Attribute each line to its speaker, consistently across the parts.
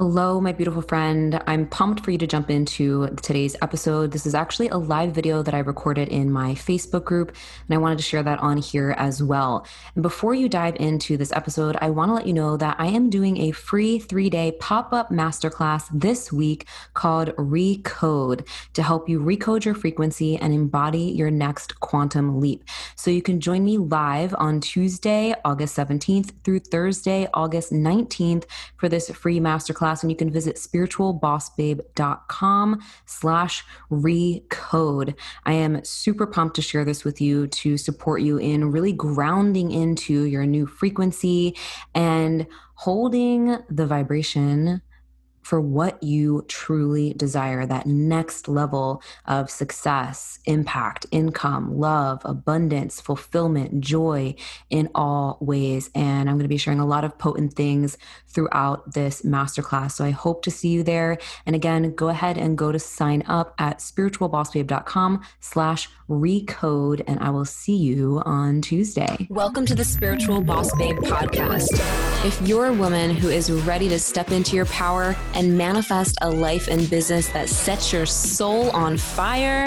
Speaker 1: Hello, my beautiful friend. I'm pumped for you to jump into today's episode. This is actually a live video that I recorded in my Facebook group, and I wanted to share that on here as well. And before you dive into this episode, I want to let you know that I am doing a free three day pop up masterclass this week called Recode to help you recode your frequency and embody your next quantum leap. So you can join me live on Tuesday, August 17th through Thursday, August 19th for this free masterclass and you can visit spiritualbossbabe.com slash recode. I am super pumped to share this with you to support you in really grounding into your new frequency and holding the vibration for what you truly desire that next level of success, impact, income, love, abundance, fulfillment, joy in all ways. And I'm going to be sharing a lot of potent things throughout this masterclass. So I hope to see you there. And again, go ahead and go to sign up at spiritualbossbabe.com slash recode. And I will see you on Tuesday.
Speaker 2: Welcome to the Spiritual Boss Babe podcast. If you're a woman who is ready to step into your power and manifest a life and business that sets your soul on fire,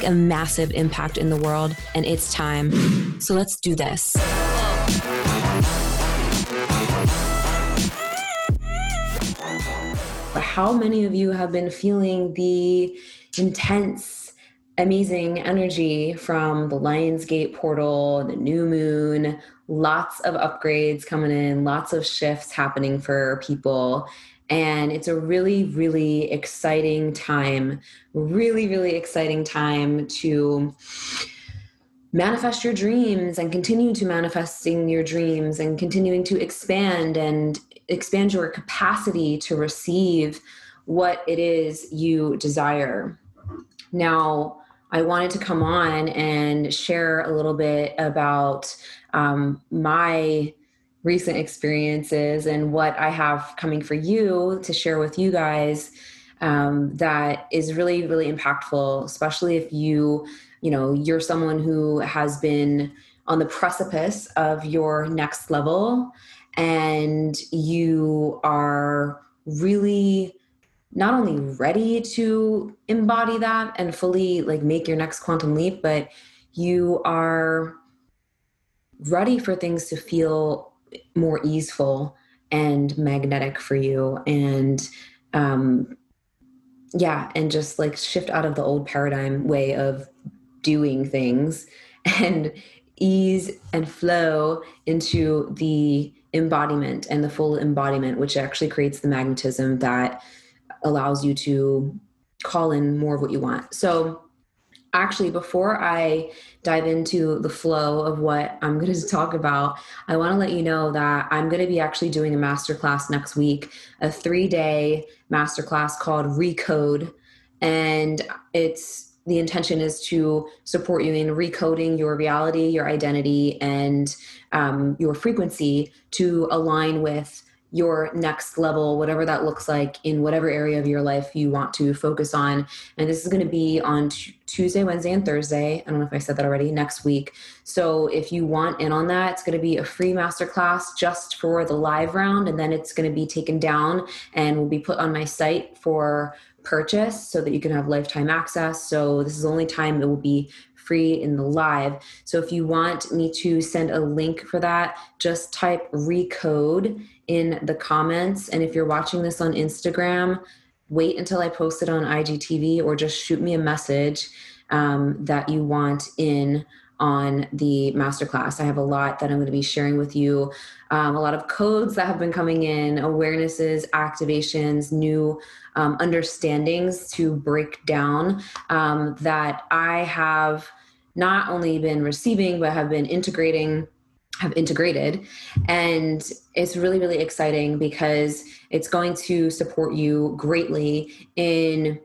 Speaker 2: make a massive impact in the world, and it's time. So let's do this.
Speaker 1: How many of you have been feeling the intense, amazing energy from the Lionsgate portal, the new moon, lots of upgrades coming in, lots of shifts happening for people? And it's a really, really exciting time, really, really exciting time to manifest your dreams and continue to manifesting your dreams and continuing to expand and expand your capacity to receive what it is you desire. Now, I wanted to come on and share a little bit about um, my recent experiences and what I have coming for you to share with you guys um, that is really, really impactful, especially if you, you know, you're someone who has been on the precipice of your next level and you are really not only ready to embody that and fully like make your next quantum leap, but you are ready for things to feel more easeful and magnetic for you and um yeah and just like shift out of the old paradigm way of doing things and ease and flow into the embodiment and the full embodiment which actually creates the magnetism that allows you to call in more of what you want. So actually before i dive into the flow of what i'm going to talk about i want to let you know that i'm going to be actually doing a masterclass next week a three day masterclass called recode. And it's the intention is to support you in recoding your reality your identity and um, your frequency to align with your next level, whatever that looks like in whatever area of your life you want to focus on. And this is going to be on t- Tuesday, Wednesday, and Thursday. I don't know if I said that already, next week. So if you want in on that, it's going to be a free masterclass just for the live round. And then it's going to be taken down and will be put on my site for purchase so that you can have lifetime access. So this is the only time it will be free in the live. So if you want me to send a link for that, just type recode in the comments. And if you're watching this on Instagram, wait until I post it on IGTV or just shoot me a message um, that you want in on the masterclass. I have a lot that I'm going to be sharing with you. Um, a lot of codes that have been coming in, awarenesses, activations, new um, understandings to break down um, that I have not only been receiving, but have been integrating have integrated and it's really really exciting because it's going to support you greatly in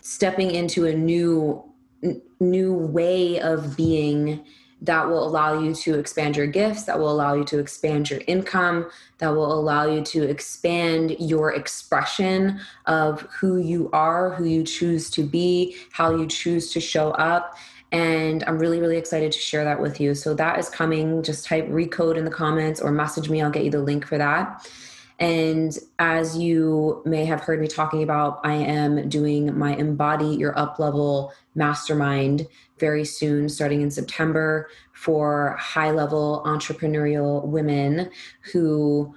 Speaker 1: stepping into a new n- new way of being that will allow you to expand your gifts, that will allow you to expand your income, that will allow you to expand your expression of who you are, who you choose to be, how you choose to show up. And I'm really, really excited to share that with you. So that is coming. Just type recode in the comments or message me. I'll get you the link for that. And as you may have heard me talking about, I am doing my Embody Your Up Level Mastermind very soon, starting in September, for high level entrepreneurial women who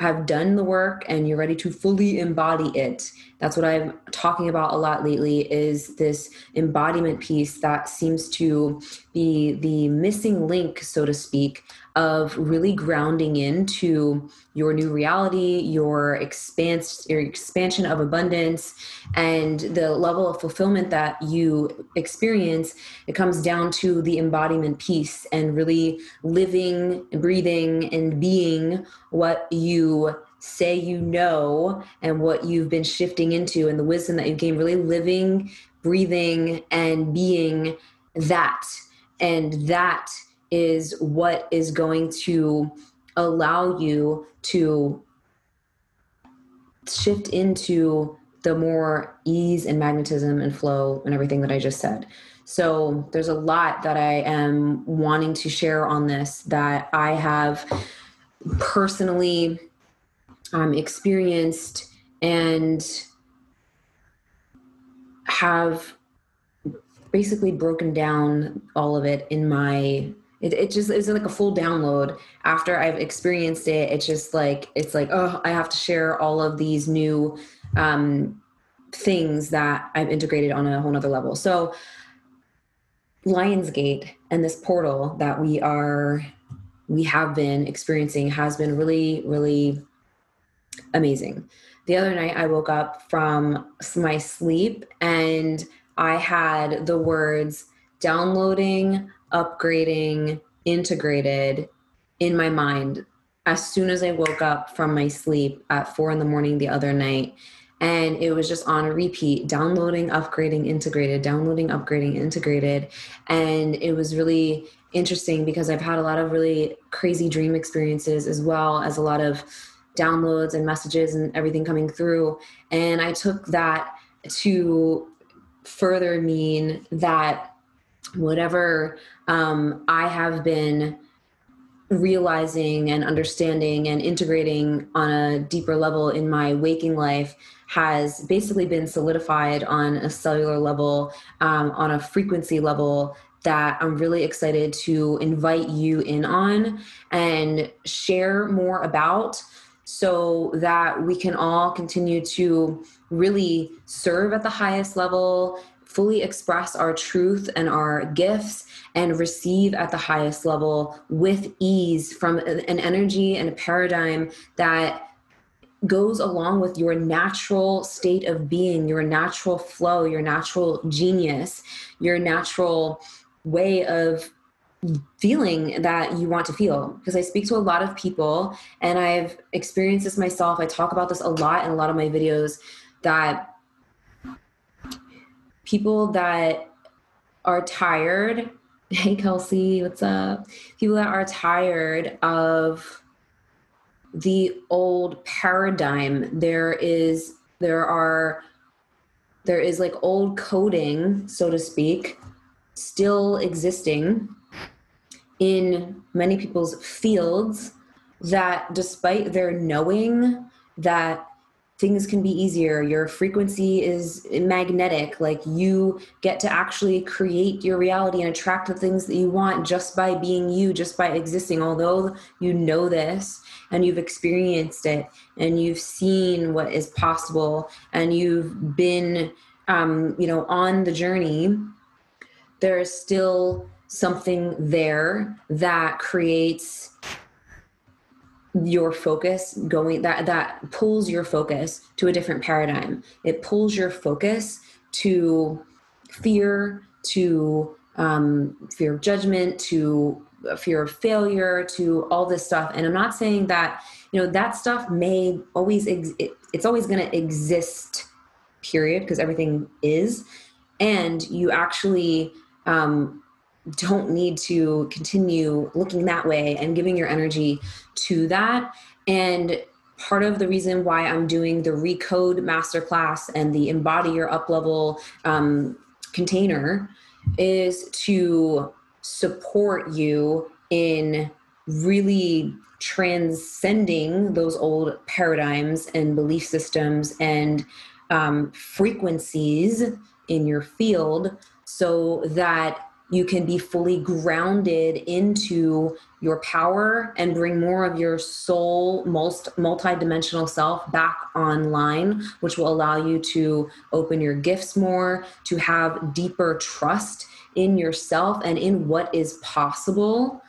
Speaker 1: have done the work and you're ready to fully embody it that's what i'm talking about a lot lately is this embodiment piece that seems to be the missing link so to speak of really grounding into your new reality, your expanse, your expansion of abundance, and the level of fulfillment that you experience. It comes down to the embodiment piece and really living, breathing, and being what you say you know and what you've been shifting into and the wisdom that you've gained really living breathing and being that and that is what is going to allow you to shift into the more ease and magnetism and flow and everything that I just said. So there's a lot that I am wanting to share on this that I have personally um, experienced and have basically broken down all of it in my it, it just is like a full download. After i've experienced it it's just like it's like oh i have to share all of these new um, things that i've integrated on a whole nother level. So lionsgate and this portal that we are we have been experiencing has been really really amazing. The other night i woke up from my sleep and i had the words downloading upgrading, integrated in my mind as soon as I woke up from my sleep at four in the morning the other night. And it was just on a repeat, downloading, upgrading, integrated, downloading, upgrading, integrated. And it was really interesting because I've had a lot of really crazy dream experiences as well as a lot of downloads and messages and everything coming through. And I took that to further mean that whatever um, I have been realizing and understanding and integrating on a deeper level in my waking life has basically been solidified on a cellular level, um, on a frequency level that I'm really excited to invite you in on and share more about so that we can all continue to really serve at the highest level fully express our truth and our gifts and receive at the highest level with ease from an energy and a paradigm that goes along with your natural state of being, your natural flow, your natural genius, your natural way of feeling that you want to feel. Because i speak to a lot of people and i've experienced this myself. I talk about this a lot in a lot of my videos that people that are tired hey kelsey what's up? People that are tired of the old paradigm. There is there are there is like old coding so to speak still existing in many people's fields that despite their knowing that things can be easier. Your frequency is magnetic. Like you get to actually create your reality and attract the things that you want just by being you just by existing. Although you know this and you've experienced it and you've seen what is possible and you've been um, you know on the journey there is still something there that creates your focus going that that pulls your focus to a different paradigm. It pulls your focus to fear to um, fear of judgment to fear of failure to all this stuff. And i'm not saying that you know that stuff may always ex- it, it's always going to exist period because everything is. And you actually um, don't need to continue looking that way and giving your energy to that. And part of the reason why i'm doing the recode masterclass and the embody your up level um, container is to support you in really transcending those old paradigms and belief systems and um, frequencies in your field so that you can be fully grounded into your power and bring more of your soul most multi-dimensional self back online which will allow you to open your gifts more to have deeper trust in yourself and in what is possible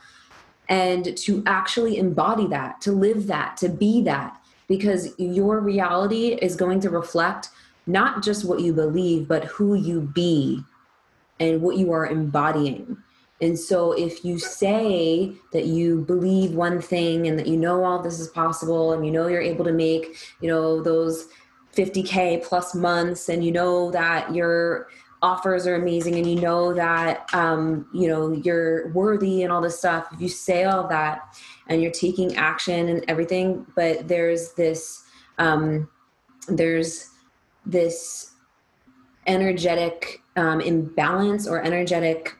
Speaker 1: and to actually embody that to live that to be that because your reality is going to reflect not just what you believe but who you be and what you are embodying. And so, if you say that you believe one thing and that you know all this is possible and you know you're able to make, you know, those 50K plus months and you know that your offers are amazing and you know that, um, you know, you're worthy and all this stuff, if you say all that and you're taking action and everything, but there's this, um, there's this energetic um, imbalance or energetic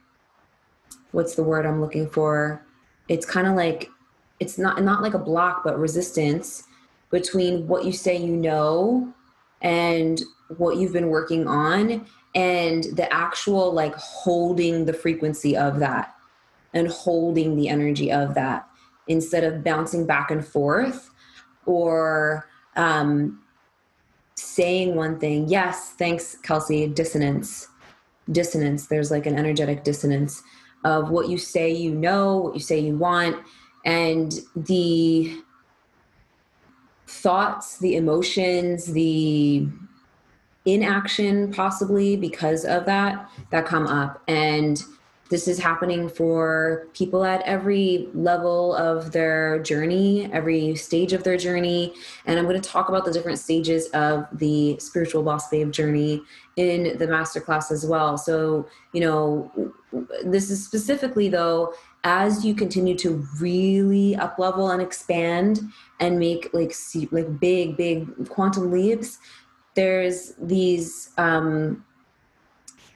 Speaker 1: what's the word i'm looking for? It's kind of like it's not not like a block but resistance between what you say you know and what you've been working on and the actual like holding the frequency of that and holding the energy of that instead of bouncing back and forth or um, saying one thing. Yes thanks kelsey. Dissonance. Dissonance. There's like an energetic dissonance of what you say you know what you say you want and the thoughts the emotions the inaction possibly because of that that come up. And this is happening for people at every level of their journey, every stage of their journey. And I'm going to talk about the different stages of the spiritual boss babe journey in the masterclass as well. So, you know, this is specifically though, as you continue to really up level and expand and make like like big, big quantum leaps, there's these um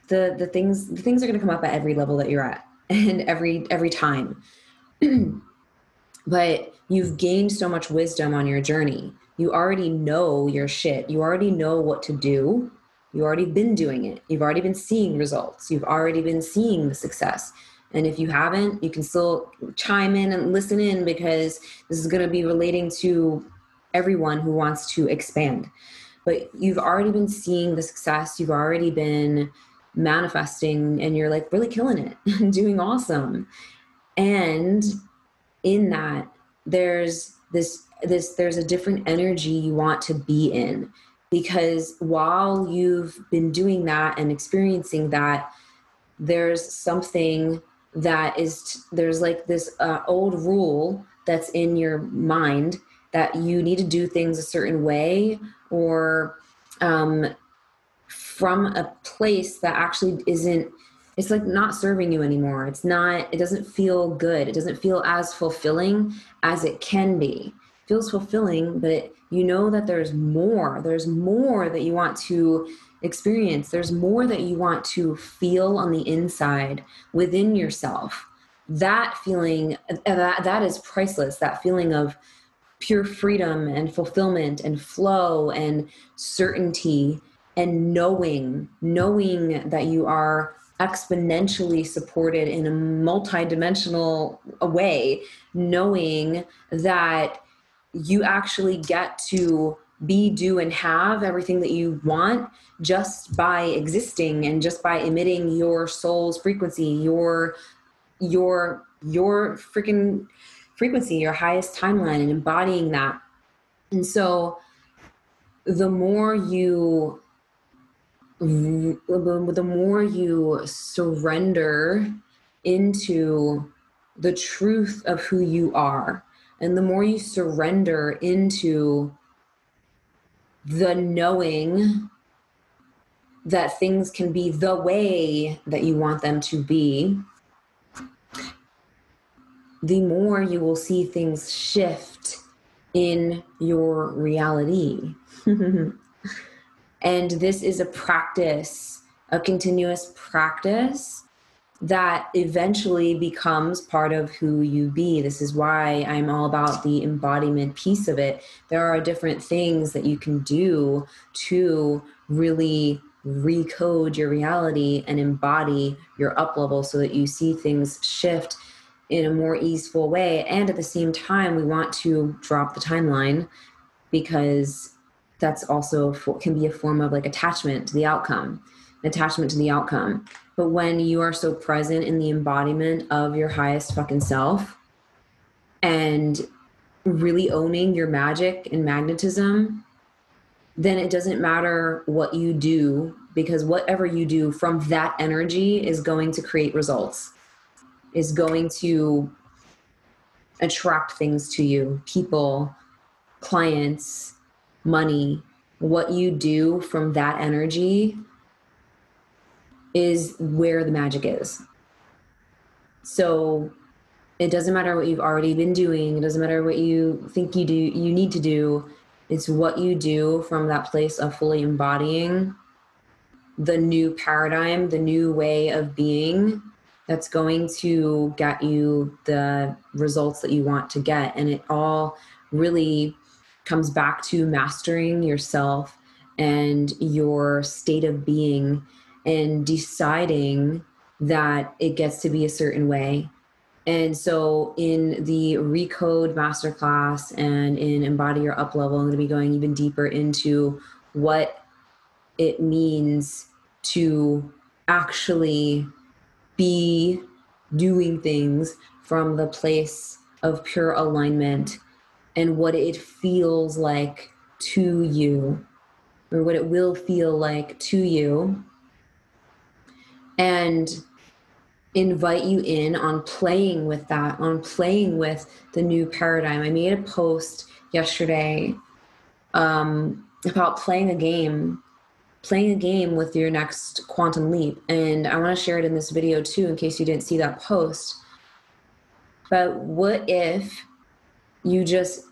Speaker 1: the the things the things are going to come up at every level that you're at and every every time. But you've gained so much wisdom on your journey. You already know your shit. You already know what to do. You've already been doing it. You've already been seeing results. You've already been seeing the success. And if you haven't you can still chime in and listen in because this is going to be relating to everyone who wants to expand. But you've already been seeing the success. You've already been manifesting and you're like really killing it and doing awesome. And in that there's this this there's a different energy you want to be in. Because while you've been doing that and experiencing that there's something that is there's like this uh, old rule that's in your mind that you need to do things a certain way or um, from a place that actually isn't it's like not serving you anymore. It's not it doesn't feel good. It doesn't feel as fulfilling as it can be. It feels fulfilling but you know that there's more. There's more that you want to experience. There's more that you want to feel on the inside within yourself. That feeling uh, that that is priceless. That feeling of pure freedom and fulfillment and flow and certainty and knowing knowing that you are exponentially supported in a multidimensional way knowing that you actually get to be do and have everything that you want just by existing and just by emitting your soul's frequency your your your freaking frequency your highest timeline and embodying that. And so the more you Mm, the more you surrender into the truth of who you are and the more you surrender into the knowing that things can be the way that you want them to be, the more you will see things shift in your reality. and this is a practice, a continuous practice that eventually becomes part of who you be. This is why I'm all about the embodiment piece of it. There are different things that you can do to really recode your reality and embody your up level so that you see things shift in a more easeful way. And at the same time, we want to drop the timeline because that's also can be a form of like attachment to the outcome, attachment to the outcome. But when you are so present in the embodiment of your highest fucking self and really owning your magic and magnetism, then it doesn't matter what you do because whatever you do from that energy is going to create results, is going to attract things to you, people, clients, money. What you do from that energy is where the magic is. So it doesn't matter what you've already been doing, it doesn't matter what you think you do you need to do. It's what you do from that place of fully embodying the new paradigm, the new way of being that's going to get you the results that you want to get. And it all really comes back to mastering yourself and your state of being and deciding that it gets to be a certain way. And so in the Recode Masterclass and in Embody Your Up Level, I'm going to be going even deeper into what it means to actually be doing things from the place of pure alignment and what it feels like to you, or what it will feel like to you and invite you in on playing with that, on playing with the new paradigm. I made a post yesterday um, about playing a game, playing a game with your next quantum leap. And I want to share it in this video too, in case you didn't see that post. But what if you just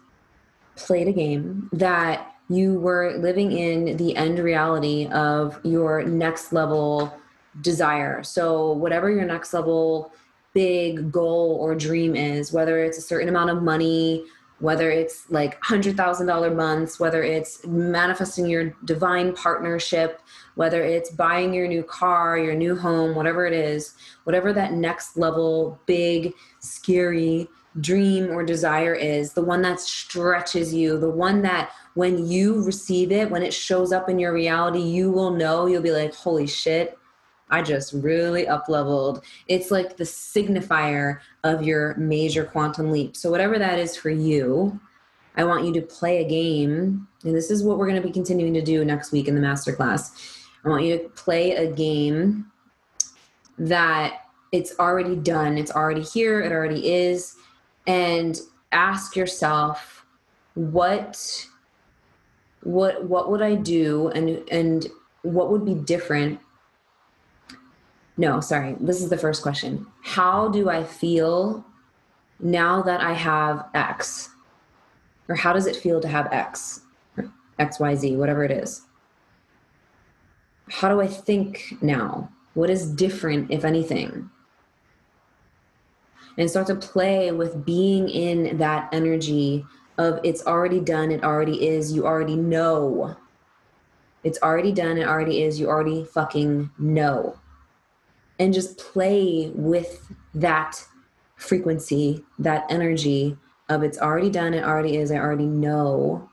Speaker 1: played a game that you were living in the end reality of your next level desire. So, whatever your next level big goal or dream is, whether it's a certain amount of money, whether it's like $100,000 months, whether it's manifesting your divine partnership, whether it's buying your new car, your new home, whatever it is, whatever that next level big, scary dream or desire is, the one that stretches you, the one that when you receive it, when it shows up in your reality, you will know, you'll be like, holy shit, I just really up leveled. It's like the signifier of your major quantum leap. So, whatever that is for you, I want you to play a game. And this is what we're going to be continuing to do next week in the masterclass. I want you to play a game that it's already done, it's already here, it already is. And ask yourself, what what what would I do and and what would be different no, sorry. This is the first question. How do I feel now that I have X? Or how does it feel to have X? XYZ, whatever it is. How do I think now? What is different, if anything? And start to play with being in that energy of it's already done, it already is, you already know. It's already done, it already is, you already fucking know and just play with that frequency, that energy of it's already done, it already is, I already know,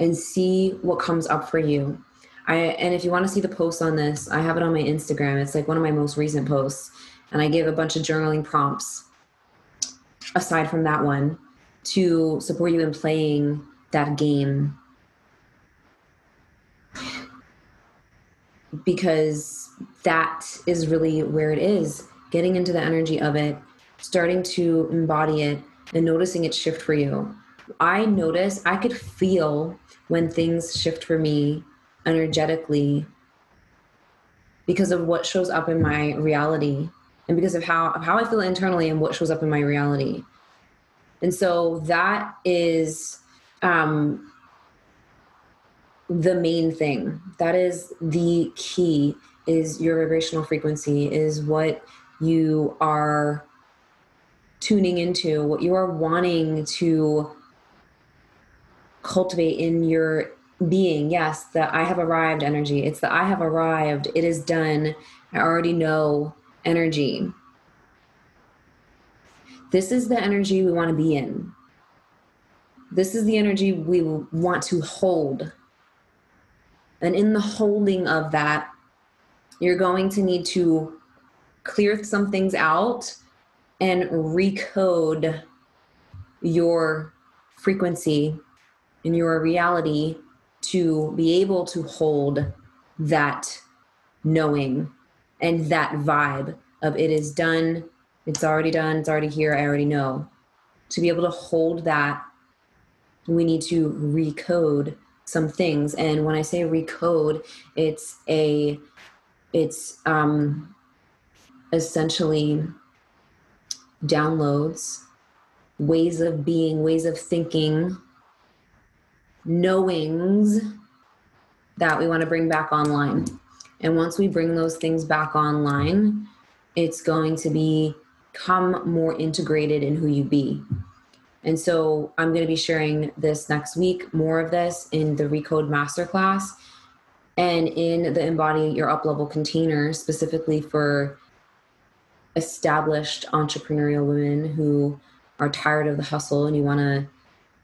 Speaker 1: and see what comes up for you. I, and if you want to see the post on this, I have it on my Instagram. It's like one of my most recent posts. And I give a bunch of journaling prompts aside from that one to support you in playing that game. Because that is really where it is. getting into the energy of it, starting to embody it, and noticing it shift for you. I notice I could feel when things shift for me energetically because of what shows up in my reality and because of how of how I feel internally and what shows up in my reality. And so that is um, the main thing. That is the key is your vibrational frequency is what you are tuning into, what you are wanting to cultivate in your being. Yes, the I have arrived energy. It's the I have arrived. It is done. I already know energy. This is the energy we want to be in. This is the energy we want to hold. And in the holding of that, you're going to need to clear some things out and recode your frequency in your reality to be able to hold that knowing and that vibe of it is done, it's already done, it's already here, I already know. To be able to hold that, we need to recode some things. And when I say recode, it's a it's um essentially downloads, ways of being, ways of thinking, knowings that we want to bring back online. And once we bring those things back online, it's going to become more integrated in who you be. And so I'm going to be sharing this next week, more of this in the Recode Masterclass and in the Embody Your Up Level container, specifically for established entrepreneurial women who are tired of the hustle and you want to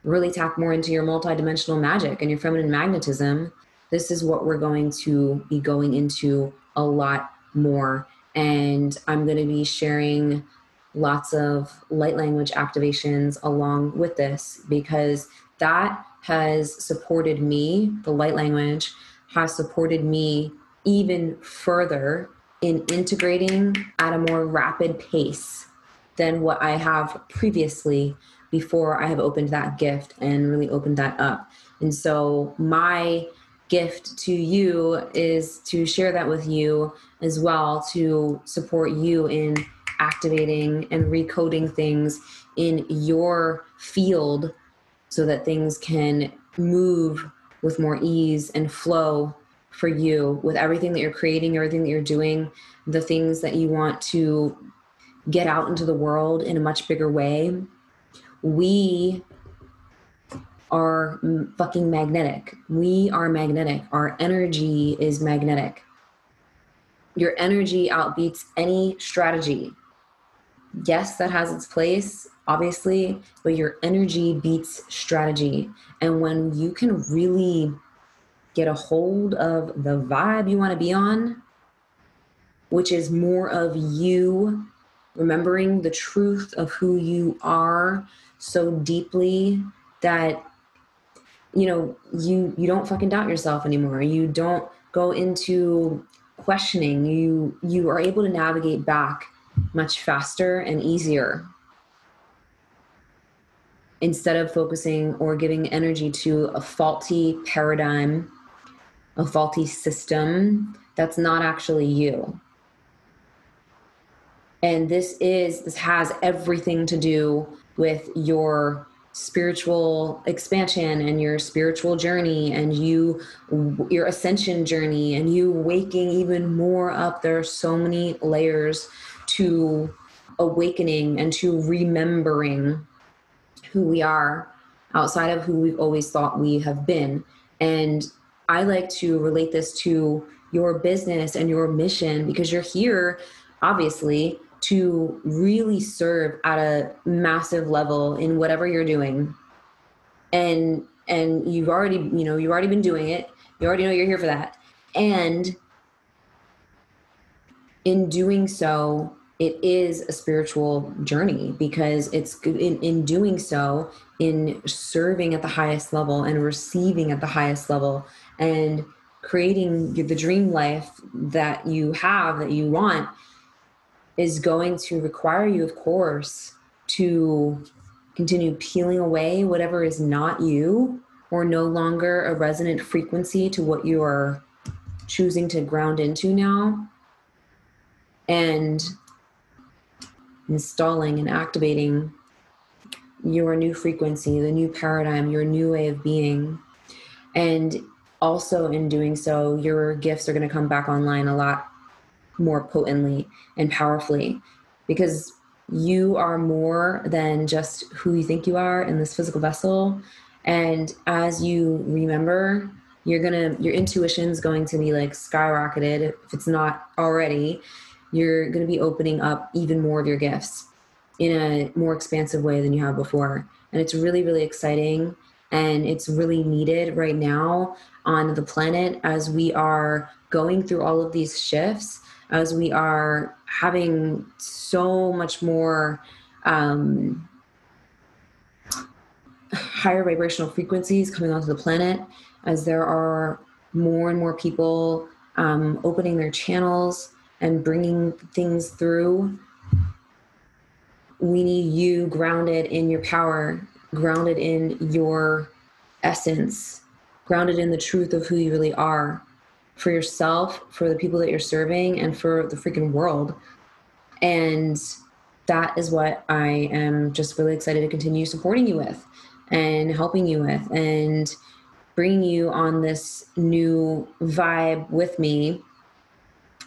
Speaker 1: really tap more into your multidimensional magic and your feminine magnetism, this is what we're going to be going into a lot more. And I'm going to be sharing lots of light language activations along with this because that has supported me, the light language has supported me even further in integrating at a more rapid pace than what I have previously before I have opened that gift and really opened that up. And so, my gift to you is to share that with you as well to support you in activating and recoding things in your field so that things can move with more ease and flow for you with everything that you're creating, everything that you're doing, the things that you want to get out into the world in a much bigger way. We are fucking magnetic. We are magnetic. Our energy is magnetic. Your energy outbeats any strategy. Yes, that has its place, obviously, but your energy beats strategy. And when you can really get a hold of the vibe you want to be on, which is more of you remembering the truth of who you are so deeply that you know you you don't fucking doubt yourself anymore. You don't go into questioning. You you are able to navigate back much faster and easier instead of focusing or giving energy to a faulty paradigm a faulty system that's not actually you. And this is this has everything to do with your spiritual expansion and your spiritual journey and you your ascension journey and you waking even more up. There are so many layers to awakening and to remembering who we are outside of who we've always thought we have been. And I like to relate this to your business and your mission because you're here, obviously, to really serve at a massive level in whatever you're doing. And and you've already, you know, you've already been doing it. You already know you're here for that. And in doing so, it is a spiritual journey because it's in, in doing so, in serving at the highest level and receiving at the highest level, and creating the dream life that you have that you want is going to require you, of course, to continue peeling away whatever is not you or no longer a resonant frequency to what you are choosing to ground into now and installing and activating your new frequency, the new paradigm, your new way of being. And also, in doing so, your gifts are going to come back online a lot more potently and powerfully because you are more than just who you think you are in this physical vessel. And as you remember, you're gonna your intuition's going to be like skyrocketed if it's not already. You're gonna be opening up even more of your gifts in a more expansive way than you have before. And it's really, really exciting. And it's really needed right now on the planet as we are going through all of these shifts, as we are having so much more um, higher vibrational frequencies coming onto the planet, as there are more and more people um, opening their channels and bringing things through we need you grounded in your power, grounded in your essence, grounded in the truth of who you really are for yourself, for the people that you're serving, and for the freaking world. And that is what I am just really excited to continue supporting you with and helping you with and bringing you on this new vibe with me.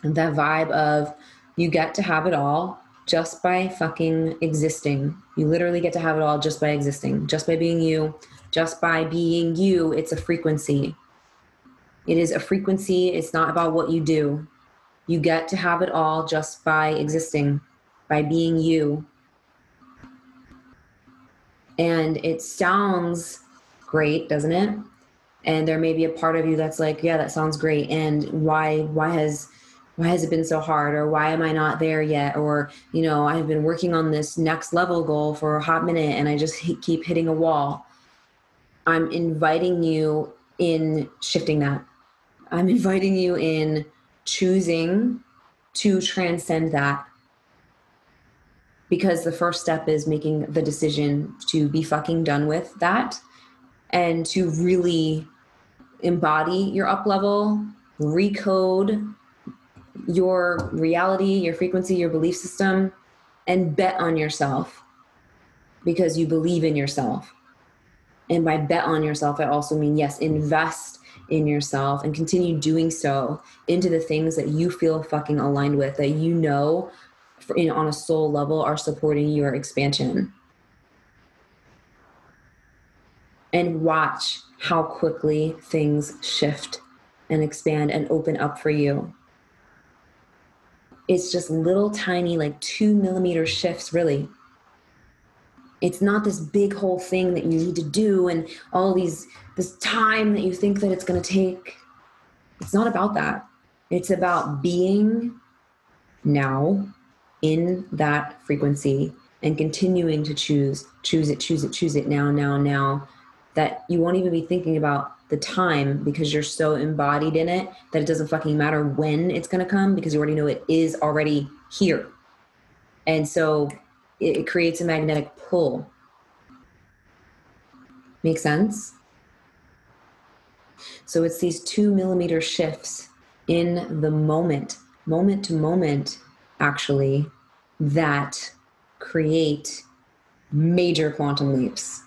Speaker 1: That vibe of you get to have it all just by fucking existing. You literally get to have it all just by existing, just by being you, just by being you. It's a frequency. It is a frequency. It's not about what you do. You get to have it all just by existing, by being you. And it sounds great, doesn't it? And there may be a part of you that's like, yeah, that sounds great. And why why has why has it been so hard or why am i not there yet or you know i've been working on this next level goal for a hot minute and i just keep hitting a wall i'm inviting you in shifting that i'm inviting you in choosing to transcend that because the first step is making the decision to be fucking done with that and to really embody your up level recode your reality, your frequency, your belief system, and bet on yourself because you believe in yourself. And by bet on yourself, I also mean, yes, invest in yourself and continue doing so into the things that you feel fucking aligned with, that you know for, you know, on a soul level are supporting your expansion. And watch how quickly things shift and expand and open up for you it's just little tiny, like two millimeter shifts, really. It's not this big whole thing that you need to do and all these, this time that you think that it's going to take. It's not about that. It's about being now in that frequency and continuing to choose, choose it, choose it, choose it now, now, now, that you won't even be thinking about the time because you're so embodied in it that it doesn't fucking matter when it's going to come because you already know it is already here. And so it, creates a magnetic pull. Make sense? So it's these two millimeter shifts in the moment, moment to moment, actually, that create major quantum leaps.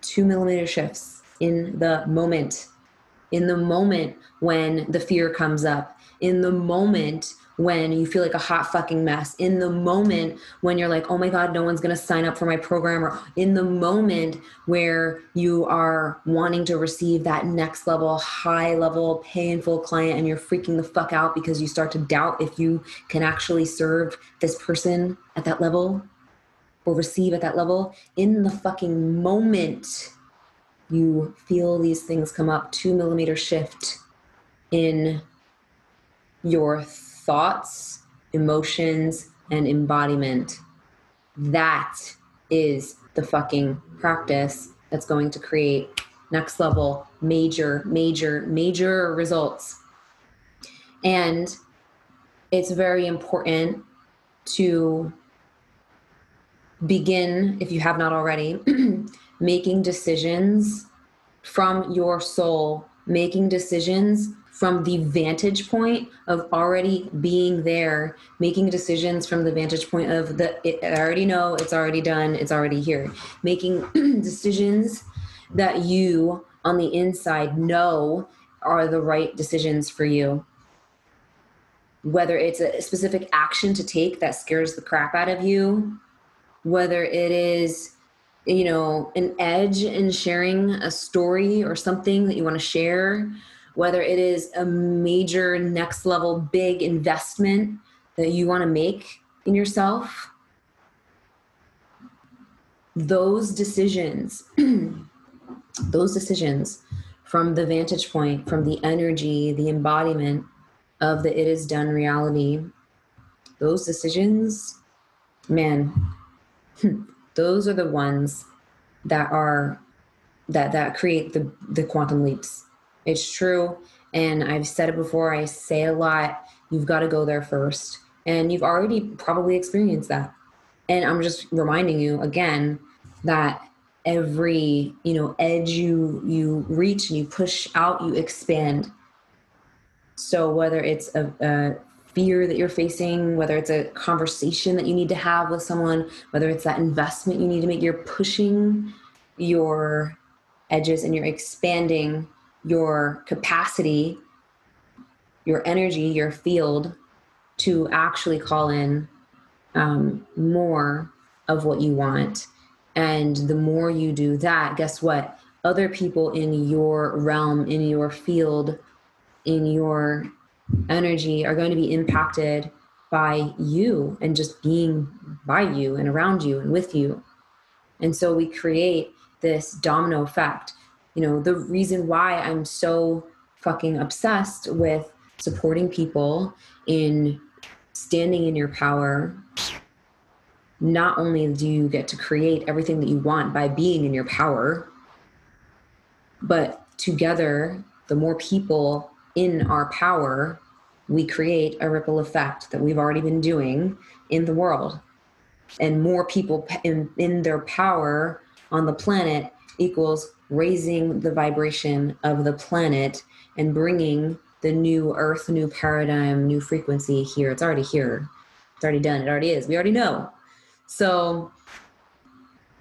Speaker 1: Two millimeter shifts in the moment, in the moment when the fear comes up, in the moment when you feel like a hot fucking mess, in the moment when you're like, oh my God, no one's gonna sign up for my program, or in the moment where you are wanting to receive that next level, high level, painful client, and you're freaking the fuck out because you start to doubt if you can actually serve this person at that level or receive at that level, in the fucking moment you feel these things come up, two millimeter shift in your thoughts, emotions, and embodiment. That is the fucking practice that's going to create next level, major, major, major results. And it's very important to begin, if you have not already, making decisions from your soul, making decisions from the vantage point of already being there, making decisions from the vantage point of the it, I already know, it's already done, it's already here. Making decisions that you on the inside know are the right decisions for you. Whether it's a specific action to take that scares the crap out of you, whether it is you know an edge in sharing a story or something that you want to share whether it is a major next level big investment that you want to make in yourself those decisions those decisions from the vantage point from the energy the embodiment of the it is done reality those decisions man those are the ones that are that that create the the quantum leaps it's true. And I've said it before, I say a lot. You've got to go there first. And you've already probably experienced that. And I'm just reminding you again that every you know edge you you reach and you push out you expand so whether it's a, a, fear that you're facing whether it's a conversation that you need to have with someone whether it's that investment you need to make you're pushing your edges and you're expanding your capacity, your energy, your field to actually call in um, more of what you want. And the more you do that, guess what? Other people in your realm, in your field, in your energy are going to be impacted by you and just being by you and around you and with you. And so we create this domino effect you know the reason why i'm so fucking obsessed with supporting people in standing in your power not only do you get to create everything that you want by being in your power but together the more people in our power we create a ripple effect that we've already been doing in the world. And more people in, in their power on the planet equals raising the vibration of the planet and bringing the new earth, new paradigm, new frequency here. It's already here. It's already done. It already is. We already know. So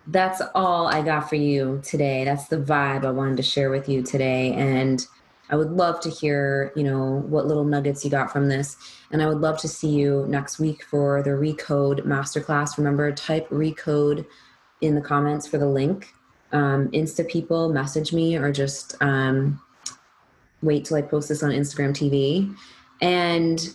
Speaker 1: that's all I got for you today. That's the vibe I wanted to share with you today. And I would love to hear, you know, what little nuggets you got from this. And I would love to see you next week for the Recode Masterclass. Remember, type Recode in the comments for the link um, Insta people message me or just um, wait till I post this on Instagram TV. And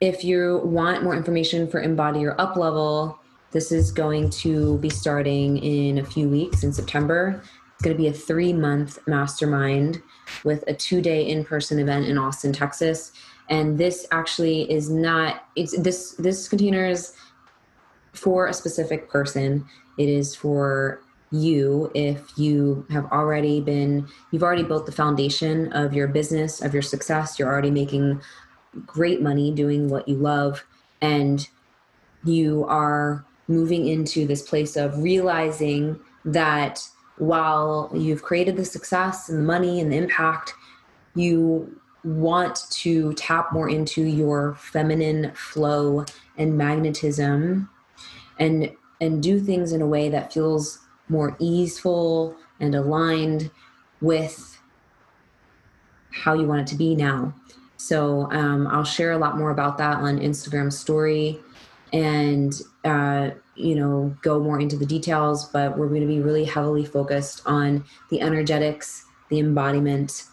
Speaker 1: if you want more information for Embody Your Up Level, this is going to be starting in a few weeks in September. It's going to be a three month mastermind with a two day in person event in Austin, Texas. And this actually is not, it's this, this container is for a specific person. It is for you if you have already been you've already built the foundation of your business of your success. You're already making great money doing what you love and you are moving into this place of realizing that while you've created the success and the money and the impact you want to tap more into your feminine flow and magnetism and and do things in a way that feels more easeful and aligned with how you want it to be now. So um, I'll share a lot more about that on Instagram story and uh, you know go more into the details. But we're going to be really heavily focused on the energetics, the embodiment,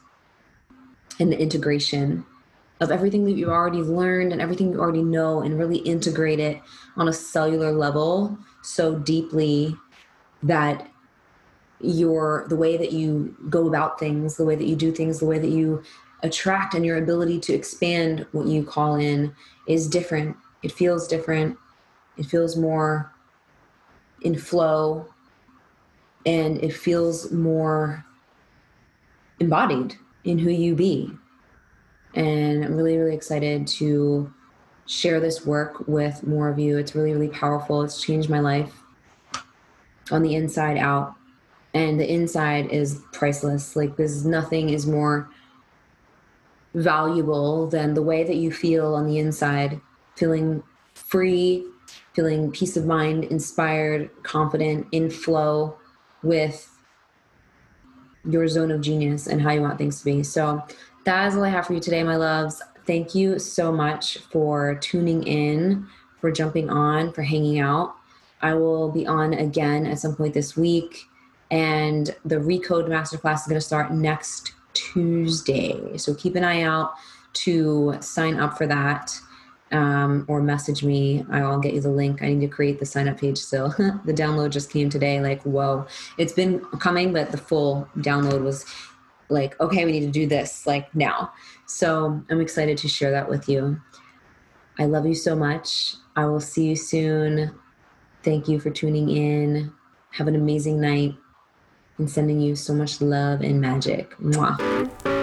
Speaker 1: and the integration of everything that you've already learned and everything you already know, and really integrate it on a cellular level so deeply that your the way that you go about things the way that you do things the way that you attract and your ability to expand what you call in is different. It feels different. It feels more in flow. And it feels more embodied in who you be. And i'm really really excited to share this work with more of you. It's really, really powerful. It's changed my life on the inside out. And the inside is priceless. Like, there's nothing is more valuable than the way that you feel on the inside, feeling free, feeling peace of mind, inspired, confident, in flow with your zone of genius and how you want things to be. So, that is all I have for you today, my loves. Thank you so much for tuning in, for jumping on, for hanging out. I will be on again at some point this week. And the Recode Masterclass is going to start next Tuesday. So keep an eye out to sign up for that um, or message me. I'll get you the link. I need to create the sign up page still. the download just came today. Like, whoa. It's been coming, but the full download was like, okay, we need to do this like now. So I'm excited to share that with you. I love you so much. I will see you soon. Thank you for tuning in. Have an amazing night and sending you so much love and magic. Mwah.